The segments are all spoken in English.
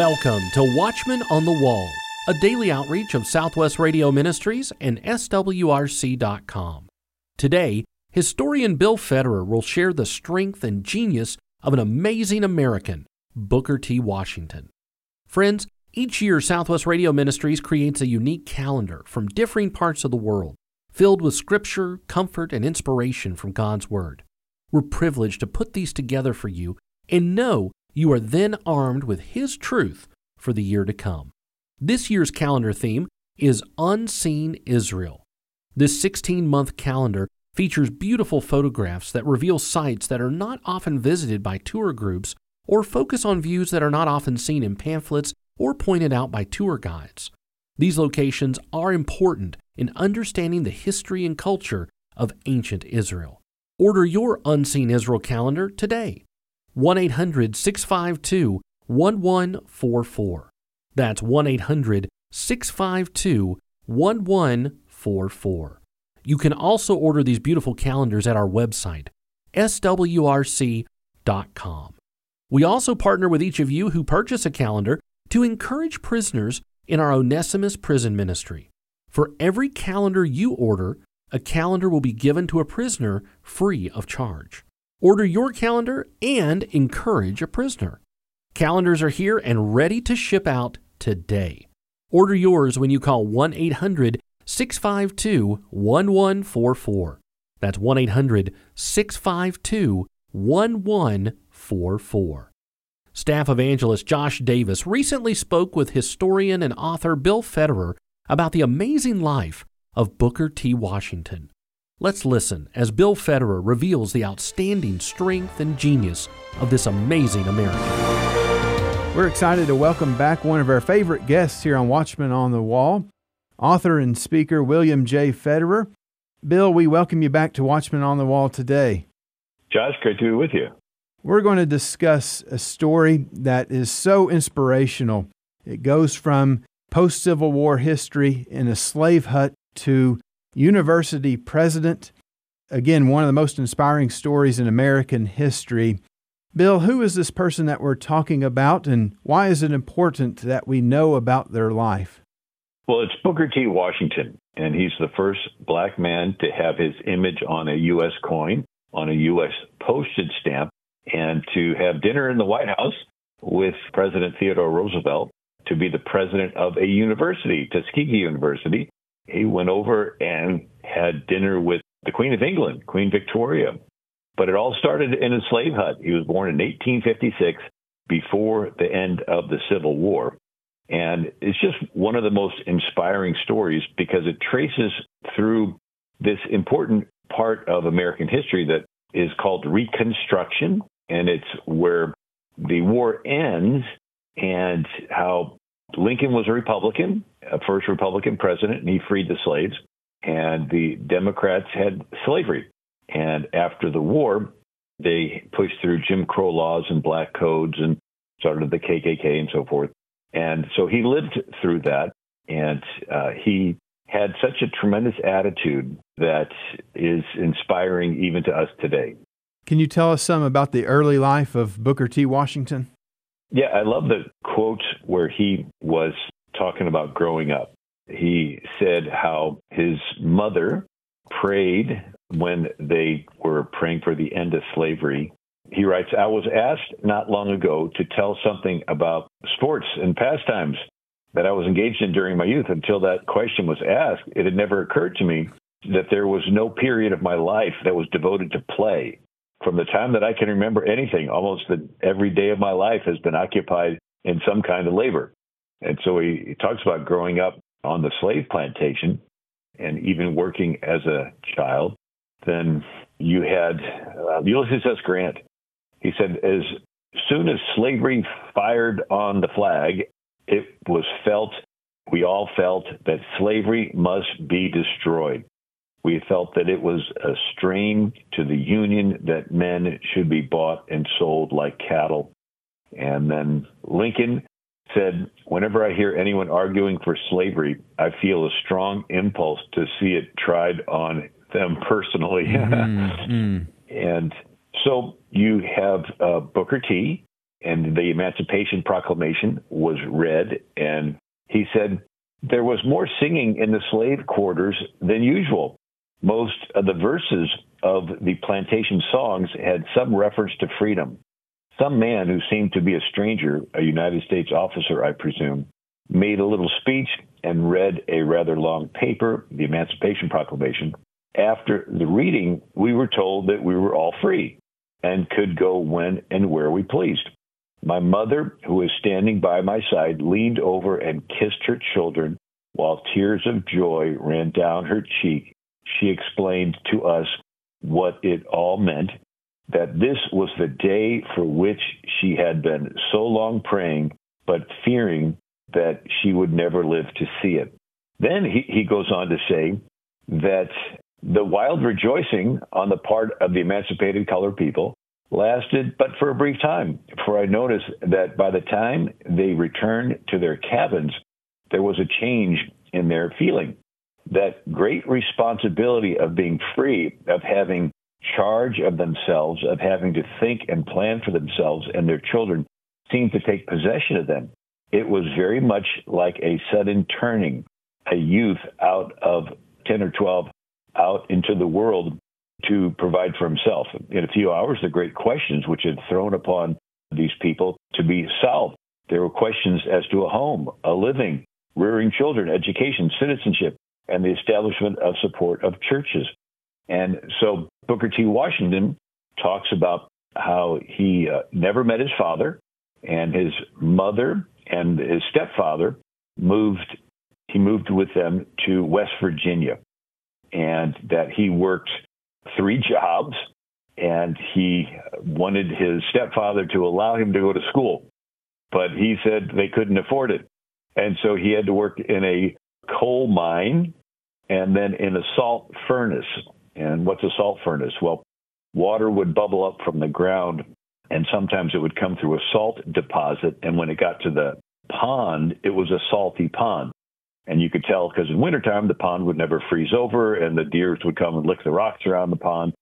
Welcome to Watchman on the Wall, a daily outreach of Southwest Radio Ministries and SWRC.com. Today, historian Bill Federer will share the strength and genius of an amazing American, Booker T. Washington. Friends, each year Southwest Radio Ministries creates a unique calendar from differing parts of the world, filled with scripture, comfort, and inspiration from God's Word. We're privileged to put these together for you and know you are then armed with His truth for the year to come. This year's calendar theme is Unseen Israel. This 16 month calendar features beautiful photographs that reveal sites that are not often visited by tour groups or focus on views that are not often seen in pamphlets or pointed out by tour guides. These locations are important in understanding the history and culture of ancient Israel. Order your Unseen Israel calendar today. 1 800 652 1144. That's 1 800 652 1144. You can also order these beautiful calendars at our website, swrc.com. We also partner with each of you who purchase a calendar to encourage prisoners in our Onesimus prison ministry. For every calendar you order, a calendar will be given to a prisoner free of charge. Order your calendar and encourage a prisoner. Calendars are here and ready to ship out today. Order yours when you call 1 800 652 1144. That's 1 800 652 1144. Staff evangelist Josh Davis recently spoke with historian and author Bill Federer about the amazing life of Booker T. Washington. Let's listen as Bill Federer reveals the outstanding strength and genius of this amazing American. We're excited to welcome back one of our favorite guests here on Watchmen on the Wall, author and speaker William J. Federer. Bill, we welcome you back to Watchmen on the Wall today. Josh, great to be with you. We're going to discuss a story that is so inspirational. It goes from post Civil War history in a slave hut to university president. Again, one of the most inspiring stories in American history. Bill, who is this person that we're talking about, and why is it important that we know about their life? Well, it's Booker T. Washington, and he's the first black man to have his image on a U.S. coin, on a U.S. postage stamp, and to have dinner in the White House with President Theodore Roosevelt to be the president of a university, Tuskegee University. He went over and had dinner with the Queen of England, Queen Victoria. But it all started in a slave hut. He was born in 1856, before the end of the Civil War. And it's just one of the most inspiring stories because it traces through this important part of American history that is called Reconstruction and it's where the war ends and how Lincoln was a Republican, a first Republican president, and he freed the slaves. And the Democrats had slavery. And after the war, they pushed through Jim Crow laws and black codes and started the KKK and so forth. And so he lived through that. And uh, he had such a tremendous attitude that is inspiring even to us today. Can you tell us some about the early life of Booker T. Washington? Yeah, I love the quote where he was talking about growing up. He said how his mother prayed when they were praying for the end of slavery. He writes, I was asked not long ago to tell something about sports and pastimes that I was engaged in during my youth. Until that question was asked, it had never occurred to me that there was no period of my life that was devoted to play from the time that I can remember anything, almost the, every day of my life has been occupied in some kind of labor. And so he, he talks about growing up on the slave plantation and even working as a child. Then you had uh, Ulysses S. Grant. He said, as soon as slavery fired on the flag, it was felt, we all felt that slavery must be destroyed. We felt that it was a strain to the Union that men should be bought and sold like cattle. And then Lincoln said, Whenever I hear anyone arguing for slavery, I feel a strong impulse to see it tried on them personally. Mm-hmm. and so you have uh, Booker T. and the Emancipation Proclamation was read, and he said there was more singing in the slave quarters than usual. Most of the verses of the plantation songs had some reference to freedom. Some man who seemed to be a stranger, a United States officer, I presume, made a little speech and read a rather long paper, the Emancipation Proclamation. After the reading, we were told that we were all free and could go when and where we pleased. My mother, who was standing by my side, leaned over and kissed her children while tears of joy ran down her cheek. She explained to us what it all meant that this was the day for which she had been so long praying, but fearing that she would never live to see it. Then he, he goes on to say that the wild rejoicing on the part of the emancipated colored people lasted but for a brief time, for I noticed that by the time they returned to their cabins, there was a change in their feeling. That great responsibility of being free, of having charge of themselves, of having to think and plan for themselves and their children, seemed to take possession of them. It was very much like a sudden turning, a youth out of 10 or 12 out into the world to provide for himself. In a few hours, the great questions which had thrown upon these people to be solved. There were questions as to a home, a living, rearing children, education, citizenship, and the establishment of support of churches. And so Booker T. Washington talks about how he uh, never met his father, and his mother and his stepfather moved. He moved with them to West Virginia, and that he worked three jobs, and he wanted his stepfather to allow him to go to school, but he said they couldn't afford it, and so he had to work in a coal mine and then in a salt furnace. And what's a salt furnace? Well, water would bubble up from the ground, and sometimes it would come through a salt deposit. And when it got to the pond, it was a salty pond. And you could tell because in wintertime, the pond would never freeze over and the deers would come and lick the rocks around the pond.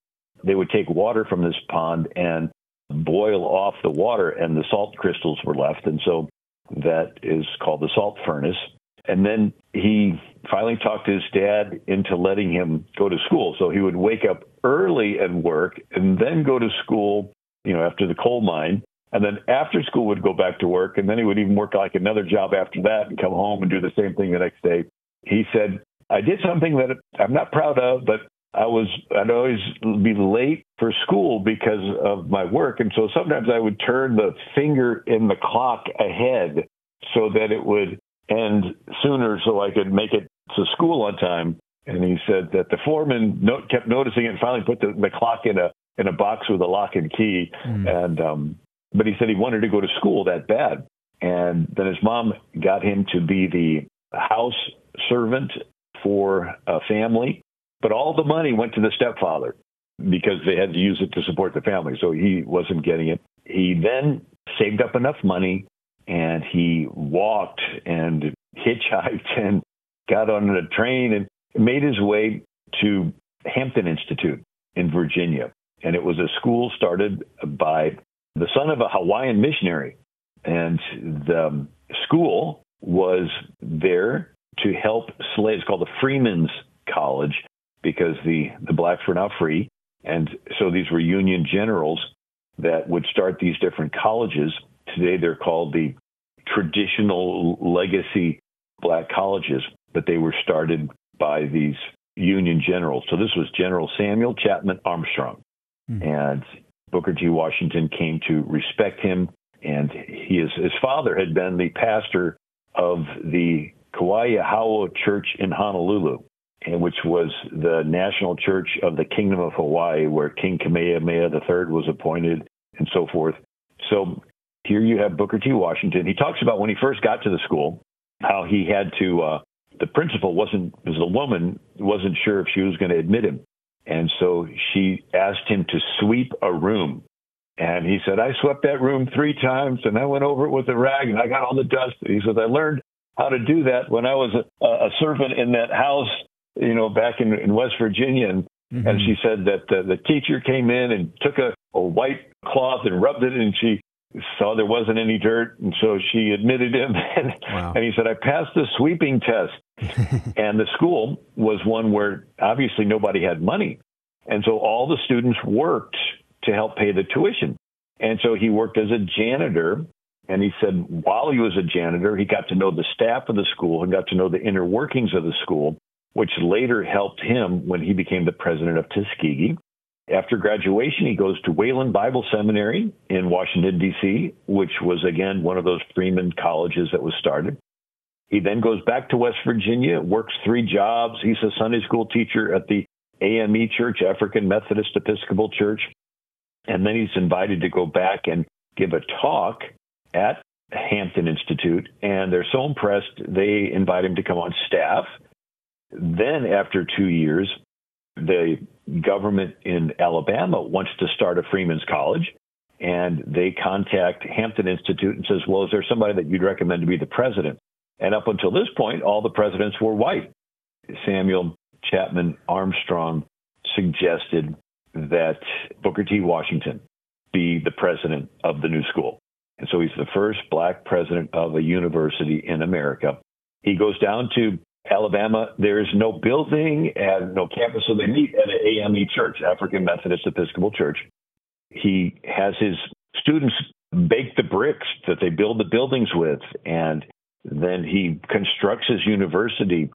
They would take water from this pond and boil off the water, and the salt crystals were left. And so that is called the salt furnace. And then he finally talked his dad into letting him go to school. So he would wake up early and work and then go to school, you know, after the coal mine. And then after school would go back to work. And then he would even work like another job after that and come home and do the same thing the next day. He said, I did something that I'm not proud of, but I was I'd always be late for school because of my work, and so sometimes I would turn the finger in the clock ahead so that it would end sooner, so I could make it to school on time. And he said that the foreman note, kept noticing it and finally put the, the clock in a in a box with a lock and key. Mm. And um, but he said he wanted to go to school that bad. And then his mom got him to be the house servant for a family, but all the money went to the stepfather because they had to use it to support the family. So he wasn't getting it. He then saved up enough money and he walked and hitchhiked and got on a train and made his way to Hampton Institute in Virginia. And it was a school started by the son of a Hawaiian missionary. And the school was there to help slaves, called the Freemen's College, because the, the blacks were now free. And so these were Union generals that would start these different colleges. Today they're called the traditional legacy black colleges, but they were started by these Union generals. So this was General Samuel Chapman Armstrong. Mm. And Booker T. Washington came to respect him, and his his father had been the pastor of the Kauai Kawaiahao Church in Honolulu, and which was the national church of the Kingdom of Hawaii, where King Kamehameha III was appointed, and so forth. So here you have Booker T. Washington. He talks about when he first got to the school, how he had to. Uh, the principal wasn't was a woman wasn't sure if she was going to admit him, and so she asked him to sweep a room. And he said, I swept that room three times and I went over it with a rag and I got all the dust. He says, I learned how to do that when I was a, a servant in that house, you know, back in, in West Virginia. And, mm-hmm. and she said that uh, the teacher came in and took a, a white cloth and rubbed it and she saw there wasn't any dirt, and so she admitted him. And, wow. and he said, I passed the sweeping test. and the school was one where obviously nobody had money. And so all the students worked to help pay the tuition. And so he worked as a janitor. And he said while he was a janitor, he got to know the staff of the school and got to know the inner workings of the school, which later helped him when he became the president of Tuskegee. After graduation, he goes to Wayland Bible Seminary in Washington, D.C., which was, again, one of those Freeman colleges that was started. He then goes back to West Virginia, works three jobs. He's a Sunday school teacher at the AME Church, African Methodist Episcopal Church. And then he's invited to go back and give a talk at Hampton Institute. And they're so impressed, they invite him to come on staff. Then, after two years, the government in Alabama wants to start a Freeman's College, and they contact Hampton Institute and says, "Well, is there somebody that you'd recommend to be the president?" And up until this point, all the presidents were white. Samuel Chapman Armstrong suggested that Booker T. Washington be the president of the new school. And so he's the first black president of a university in America. He goes down to Alabama, there's no building and no campus, so they meet at an AME church, African Methodist Episcopal Church. He has his students bake the bricks that they build the buildings with, and then he constructs his university.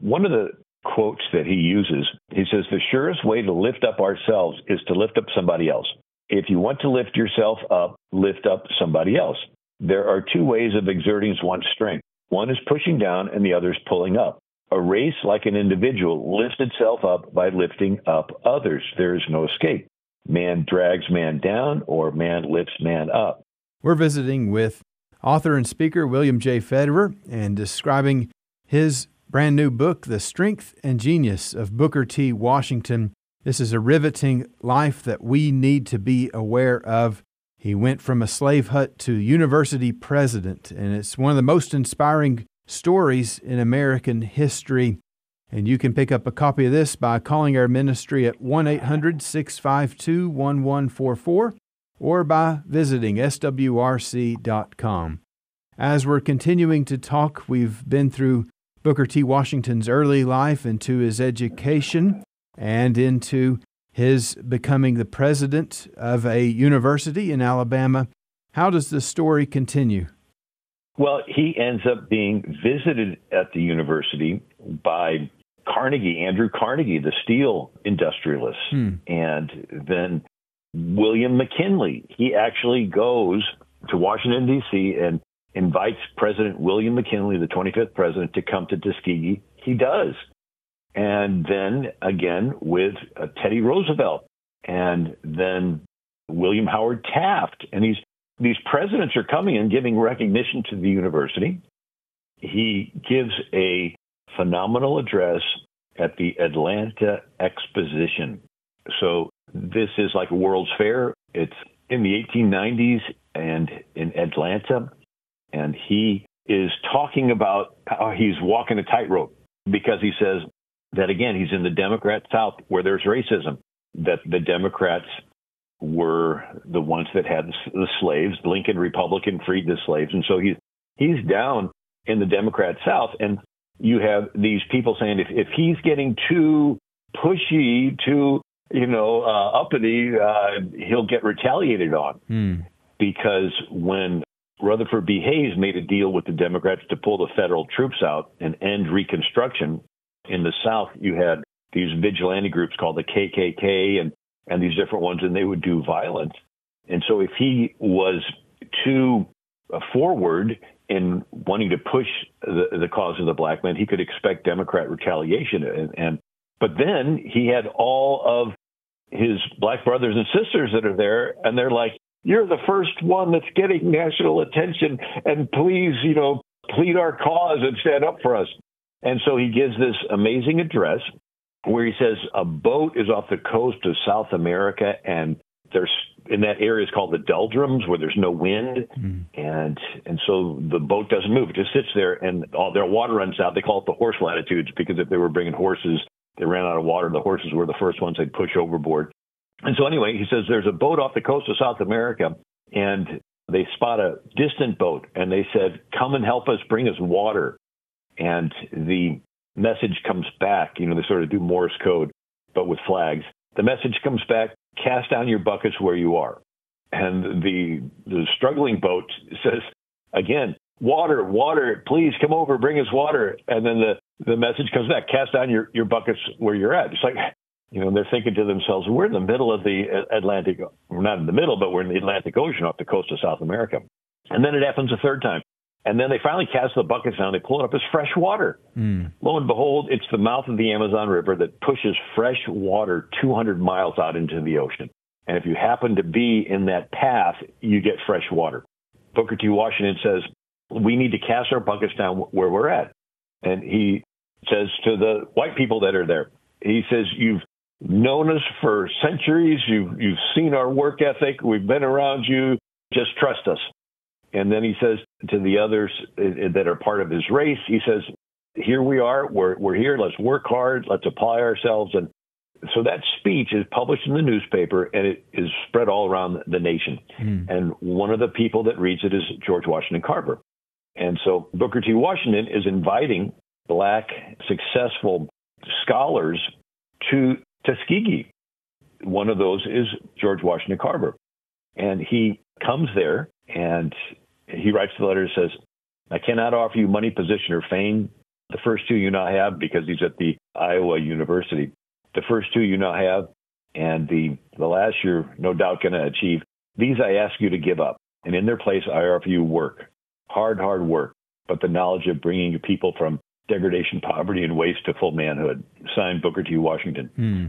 One of the quotes that he uses, he says, The surest way to lift up ourselves is to lift up somebody else. If you want to lift yourself up, lift up somebody else. There are two ways of exerting one's strength one is pushing down and the other is pulling up. A race, like an individual, lifts itself up by lifting up others. There is no escape. Man drags man down or man lifts man up. We're visiting with author and speaker William J. Federer and describing his brand new book, The Strength and Genius of Booker T. Washington. This is a riveting life that we need to be aware of. He went from a slave hut to university president, and it's one of the most inspiring stories in American history. And you can pick up a copy of this by calling our ministry at 1 800 652 1144 or by visiting swrc.com. As we're continuing to talk, we've been through Booker T. Washington's early life into his education and into his becoming the president of a university in Alabama. How does the story continue? Well, he ends up being visited at the university by Carnegie, Andrew Carnegie, the steel industrialist, hmm. and then William McKinley. He actually goes to Washington, D.C., and invites President William McKinley, the 25th president, to come to Tuskegee. He does and then again with uh, Teddy Roosevelt, and then William Howard Taft, and these these presidents are coming and giving recognition to the university. He gives a phenomenal address at the Atlanta Exposition. So this is like a World's Fair. It's in the 1890s and in Atlanta, and he is talking about how he's walking a tightrope because he says that again, he's in the Democrat South where there's racism, that the Democrats were the ones that had the slaves. Lincoln Republican freed the slaves. And so he's, he's down in the Democrat South. And you have these people saying if, if he's getting too pushy, too, you know, uh, uppity, uh, he'll get retaliated on. Hmm. Because when Rutherford B. Hayes made a deal with the Democrats to pull the federal troops out and end Reconstruction, in the South, you had these vigilante groups called the KKK and, and these different ones, and they would do violence. And so if he was too uh, forward in wanting to push the, the cause of the black man, he could expect Democrat retaliation. And, and but then he had all of his black brothers and sisters that are there, and they're like, "You're the first one that's getting national attention, and please, you know, plead our cause and stand up for us." And so he gives this amazing address where he says a boat is off the coast of South America and there's in that area is called the doldrums where there's no wind mm. and and so the boat doesn't move it just sits there and all their water runs out they call it the horse latitudes because if they were bringing horses they ran out of water the horses were the first ones they'd push overboard and so anyway he says there's a boat off the coast of south america and they spot a distant boat and they said, Come and help us, bring us water. And the message comes back. You know, they sort of do Morse code, but with flags. The message comes back cast down your buckets where you are. And the, the struggling boat says, again, water, water, please come over, bring us water. And then the, the message comes back, cast down your, your buckets where you're at. It's like, you know, they're thinking to themselves, we're in the middle of the Atlantic, we're not in the middle, but we're in the Atlantic Ocean off the coast of South America. And then it happens a third time. And then they finally cast the buckets down. They pull it up as fresh water. Mm. Lo and behold, it's the mouth of the Amazon River that pushes fresh water 200 miles out into the ocean. And if you happen to be in that path, you get fresh water. Booker T. Washington says, we need to cast our buckets down where we're at. And he says to the white people that are there, he says, you've known us for centuries. You've, you've seen our work ethic. We've been around you. Just trust us. And then he says to the others that are part of his race, he says, here we are. We're, we're here. Let's work hard. Let's apply ourselves. And so that speech is published in the newspaper and it is spread all around the nation. Mm. And one of the people that reads it is George Washington Carver. And so Booker T. Washington is inviting black successful scholars to Tuskegee. One of those is George Washington Carver. And he comes there and he writes the letter and says, I cannot offer you money, position, or fame. The first two you now have because he's at the Iowa University. The first two you now have, and the, the last you're no doubt going to achieve. These I ask you to give up, and in their place I offer you work, hard, hard work, but the knowledge of bringing people from degradation, poverty, and waste to full manhood. Signed Booker T. Washington. Hmm.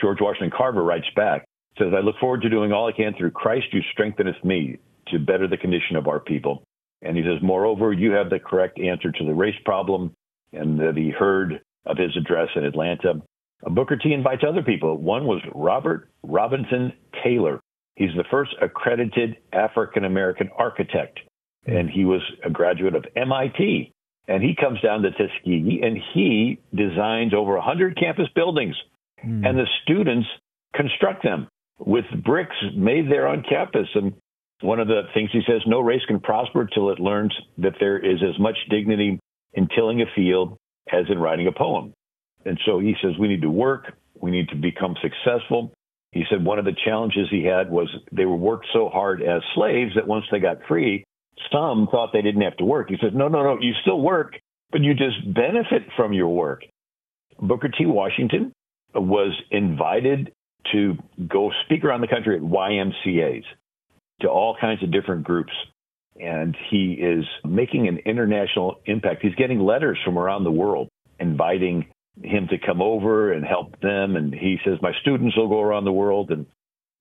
George Washington Carver writes back, says, I look forward to doing all I can through Christ who strengtheneth me to better the condition of our people. And he says, moreover, you have the correct answer to the race problem. And that he heard of his address in Atlanta. Booker T invites other people. One was Robert Robinson Taylor. He's the first accredited African American architect, and he was a graduate of MIT. And he comes down to Tuskegee and he designs over 100 campus buildings. Mm. And the students construct them with bricks made there on campus. And one of the things he says no race can prosper till it learns that there is as much dignity in tilling a field as in writing a poem. And so he says we need to work, we need to become successful. He said one of the challenges he had was they were worked so hard as slaves that once they got free, some thought they didn't have to work. He says, no, no, no, you still work, but you just benefit from your work. Booker T. Washington was invited to go speak around the country at YMCAs to all kinds of different groups. And he is making an international impact. He's getting letters from around the world inviting him to come over and help them. And he says, My students will go around the world. And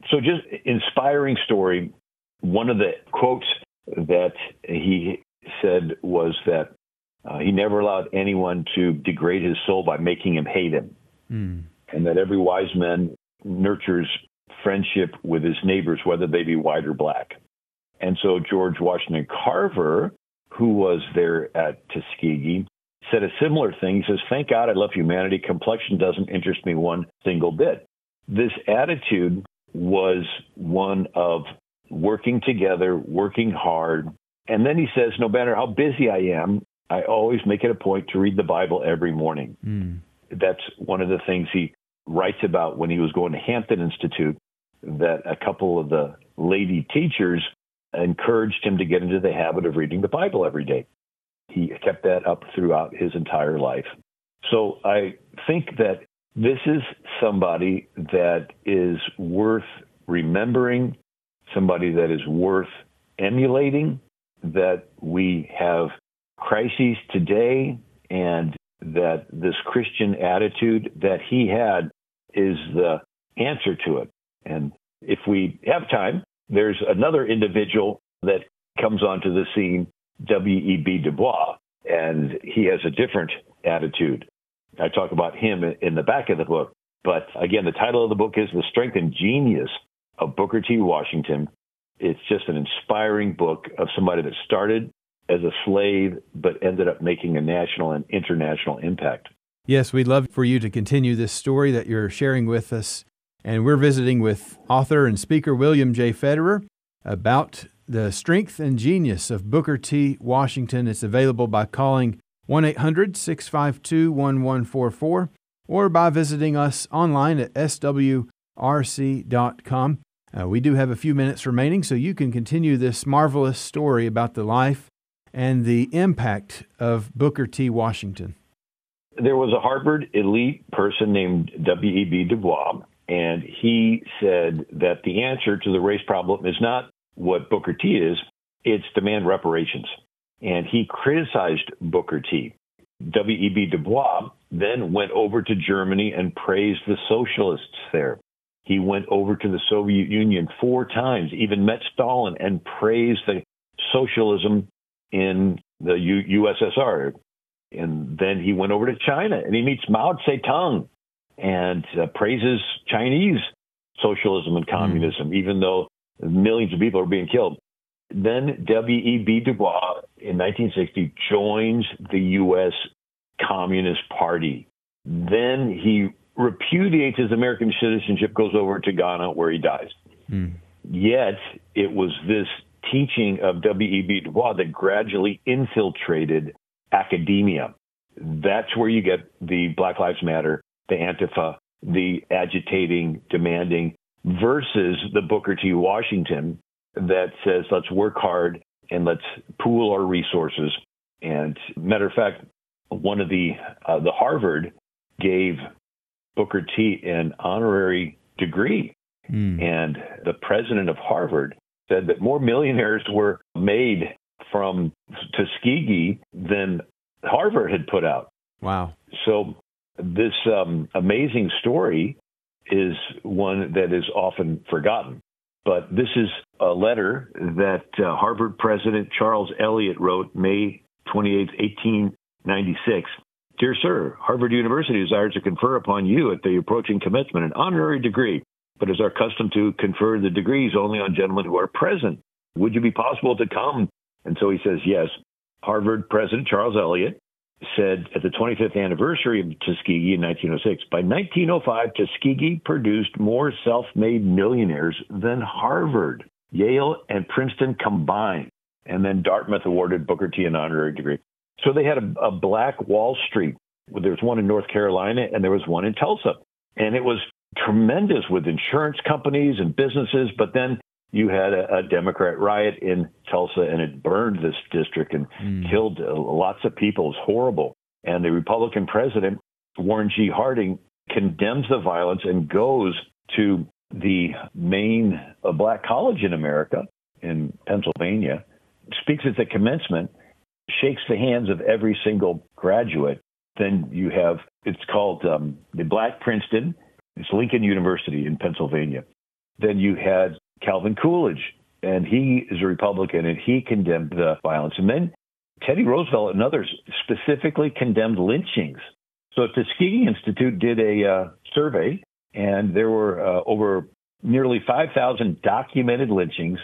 so, just inspiring story. One of the quotes that he said was that uh, he never allowed anyone to degrade his soul by making him hate him. Mm. And that every wise man nurtures friendship with his neighbors, whether they be white or black. And so George Washington Carver, who was there at Tuskegee, said a similar thing. He says, Thank God I love humanity. Complexion doesn't interest me one single bit. This attitude was one of working together, working hard. And then he says, No matter how busy I am, I always make it a point to read the Bible every morning. Mm. That's one of the things he writes about when he was going to Hampton Institute, that a couple of the lady teachers encouraged him to get into the habit of reading the Bible every day. He kept that up throughout his entire life. So I think that this is somebody that is worth remembering, somebody that is worth emulating, that we have crises today, and that this Christian attitude that he had is the answer to it. And if we have time, there's another individual that comes onto the scene, W.E.B. Du Bois, and he has a different attitude. I talk about him in the back of the book. But again, the title of the book is The Strength and Genius of Booker T. Washington. It's just an inspiring book of somebody that started as a slave but ended up making a national and international impact. Yes, we'd love for you to continue this story that you're sharing with us. And we're visiting with author and speaker William J. Federer about The Strength and Genius of Booker T. Washington. It's available by calling 1 800 652 1144 or by visiting us online at swrc.com. Uh, we do have a few minutes remaining, so you can continue this marvelous story about the life and the impact of Booker T. Washington. There was a Harvard elite person named W.E.B. Du Bois, and he said that the answer to the race problem is not what Booker T is, it's demand reparations. And he criticized Booker T. W.E.B. Du Bois then went over to Germany and praised the socialists there. He went over to the Soviet Union four times, even met Stalin and praised the socialism in the U- USSR. And then he went over to China and he meets Mao Zedong and uh, praises Chinese socialism and communism, mm. even though millions of people are being killed. Then W.E.B. Du Bois in 1960 joins the U.S. Communist Party. Then he repudiates his American citizenship, goes over to Ghana where he dies. Mm. Yet it was this teaching of W.E.B. Du Bois that gradually infiltrated academia. That's where you get the Black Lives Matter, the Antifa, the agitating, demanding, versus the Booker T. Washington that says, let's work hard and let's pool our resources. And matter of fact, one of the uh, the Harvard gave Booker T an honorary degree, mm. and the president of Harvard said that more millionaires were made from Tuskegee than Harvard had put out. Wow! So this um, amazing story is one that is often forgotten. But this is a letter that uh, Harvard President Charles Eliot wrote May 28, 1896. Dear Sir, Harvard University desires to confer upon you at the approaching commencement an honorary degree, but is our custom to confer the degrees only on gentlemen who are present. Would you be possible to come? And so he says, yes. Harvard President Charles Eliot said at the 25th anniversary of Tuskegee in 1906, by 1905, Tuskegee produced more self made millionaires than Harvard, Yale, and Princeton combined. And then Dartmouth awarded Booker T an honorary degree. So they had a, a black Wall Street. There was one in North Carolina and there was one in Tulsa. And it was tremendous with insurance companies and businesses. But then you had a, a Democrat riot in Tulsa and it burned this district and mm. killed uh, lots of people. It's horrible. And the Republican president, Warren G. Harding, condemns the violence and goes to the main uh, black college in America in Pennsylvania, speaks at the commencement, shakes the hands of every single graduate. Then you have, it's called um, the Black Princeton, it's Lincoln University in Pennsylvania. Then you had Calvin Coolidge, and he is a Republican, and he condemned the violence. And then Teddy Roosevelt and others specifically condemned lynchings. So Tuskegee Institute did a uh, survey, and there were uh, over nearly 5,000 documented lynchings,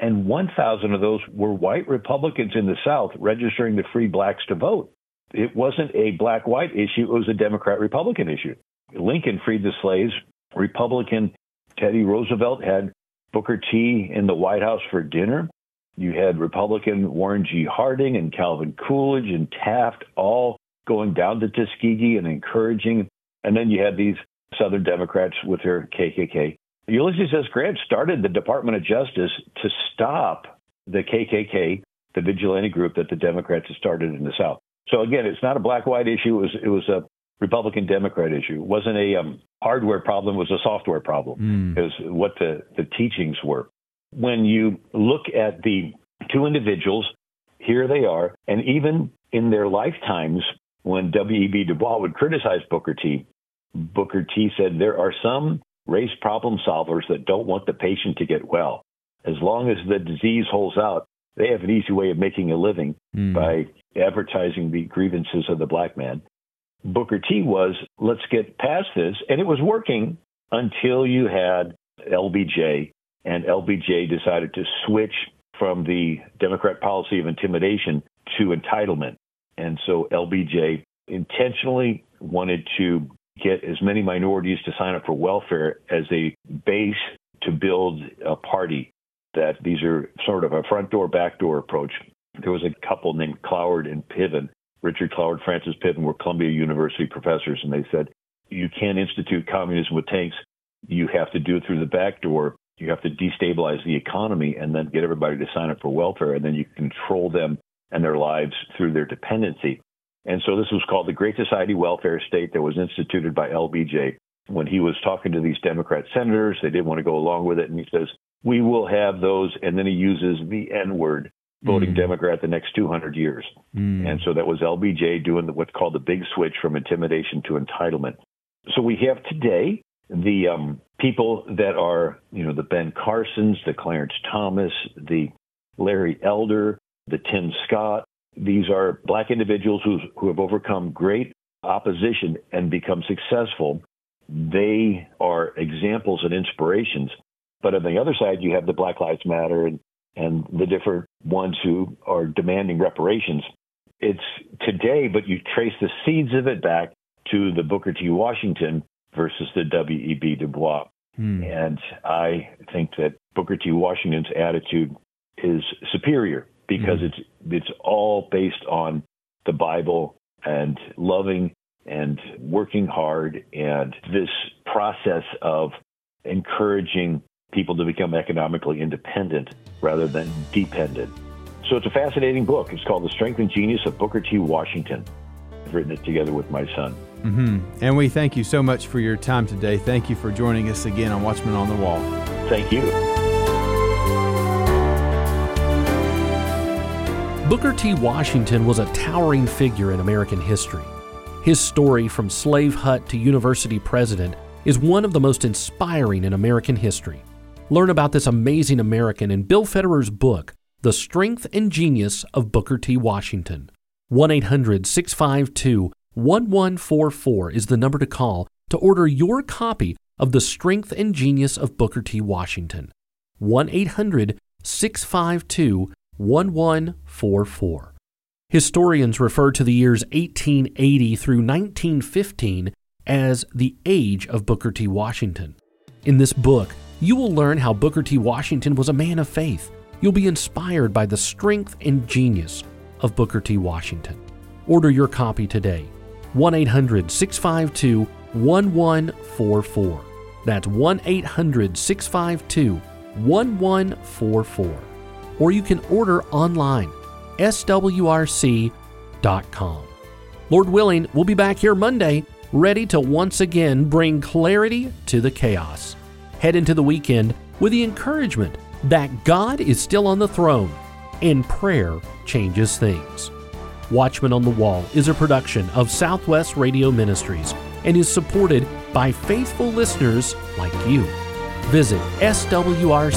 and 1,000 of those were white Republicans in the South registering the free blacks to vote. It wasn't a black white issue, it was a Democrat Republican issue. Lincoln freed the slaves. Republican Teddy Roosevelt had Booker T in the White House for dinner. You had Republican Warren G. Harding and Calvin Coolidge and Taft all going down to Tuskegee and encouraging. And then you had these Southern Democrats with their KKK. Ulysses S. Grant started the Department of Justice to stop the KKK, the vigilante group that the Democrats had started in the South. So again, it's not a black-white issue. It was it was a Republican Democrat issue. It wasn't a um, hardware problem, it was a software problem, mm. is what the, the teachings were. When you look at the two individuals, here they are, and even in their lifetimes, when W.E.B. Du Bois would criticize Booker T, Booker T said there are some race problem solvers that don't want the patient to get well. As long as the disease holds out, they have an easy way of making a living mm. by advertising the grievances of the black man. Booker T was, let's get past this. And it was working until you had LBJ, and LBJ decided to switch from the Democrat policy of intimidation to entitlement. And so LBJ intentionally wanted to get as many minorities to sign up for welfare as a base to build a party. that these are sort of a front door, back door approach. There was a couple named Cloward and Piven. Richard Cloward, Frances Piven were Columbia University professors, and they said, you can't institute communism with tanks. You have to do it through the back door. You have to destabilize the economy and then get everybody to sign up for welfare, and then you control them and their lives through their dependency. And so this was called the Great Society Welfare State that was instituted by LBJ. When he was talking to these Democrat senators, they didn't want to go along with it. And he says, We will have those. And then he uses the N word, voting mm. Democrat the next 200 years. Mm. And so that was LBJ doing what's called the big switch from intimidation to entitlement. So we have today the um, people that are, you know, the Ben Carsons, the Clarence Thomas, the Larry Elder, the Tim Scott, these are black individuals who, who have overcome great opposition and become successful. They are examples and inspirations. But on the other side, you have the Black Lives Matter and, and the different ones who are demanding reparations. It's today, but you trace the seeds of it back to the Booker T. Washington versus the W.E.B. Du Bois. Hmm. And I think that Booker T. Washington's attitude is superior because mm-hmm. it's it's all based on the Bible and loving and working hard and this process of encouraging people to become economically independent rather than dependent. So it's a fascinating book. It's called The Strength and Genius of Booker T. Washington. I've written it together with my son. Mm-hmm. And we thank you so much for your time today. Thank you for joining us again on Watchmen on the Wall. Thank you. Booker T. Washington was a towering figure in American history. His story from slave hut to university president is one of the most inspiring in American history. Learn about this amazing American in Bill Federer's book, The Strength and Genius of Booker T. Washington. 1 800 652 1144 is the number to call to order your copy of The Strength and Genius of Booker T. Washington. 1 800 652 1144. Historians refer to the years 1880 through 1915 as the age of Booker T. Washington. In this book, you will learn how Booker T. Washington was a man of faith. You'll be inspired by the strength and genius of Booker T. Washington. Order your copy today. 1 800 652 1144. That's 1 800 652 1144 or you can order online, swrc.com. Lord willing, we'll be back here Monday, ready to once again bring clarity to the chaos. Head into the weekend with the encouragement that God is still on the throne and prayer changes things. Watchman on the Wall is a production of Southwest Radio Ministries and is supported by faithful listeners like you. Visit swrc.com.